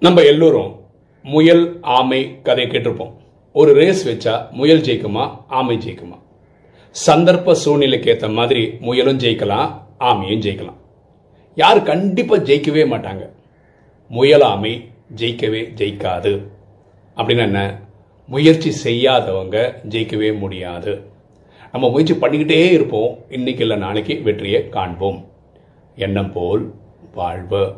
நம்ம எல்லோரும் முயல் ஆமை கதை கேட்டிருப்போம். ஒரு ரேஸ் வச்சா முயல் ஜெயிக்குமா ஆமை ஜெயிக்குமா? சந்தர்ப்ப சூழ்நிலைக்கு ஏற்ற மாதிரி முயலும் ஜெயிக்கலாம் ஆமையும் ஜெயிக்கலாம். யார் கண்டிப்பாக ஜெயிக்கவே மாட்டாங்க. முயல் ஆமை ஜெயிக்கவே ஜெயிக்காது. அப்படின்னு என்ன? முயற்சி செய்யாதவங்க ஜெயிக்கவே முடியாது. நம்ம முயற்சி பண்ணிக்கிட்டே இருப்போம். இன்னைக்கு இல்லை நாளைக்கு வெற்றியை காண்போம். எண்ணம் போல் வாழ்வு.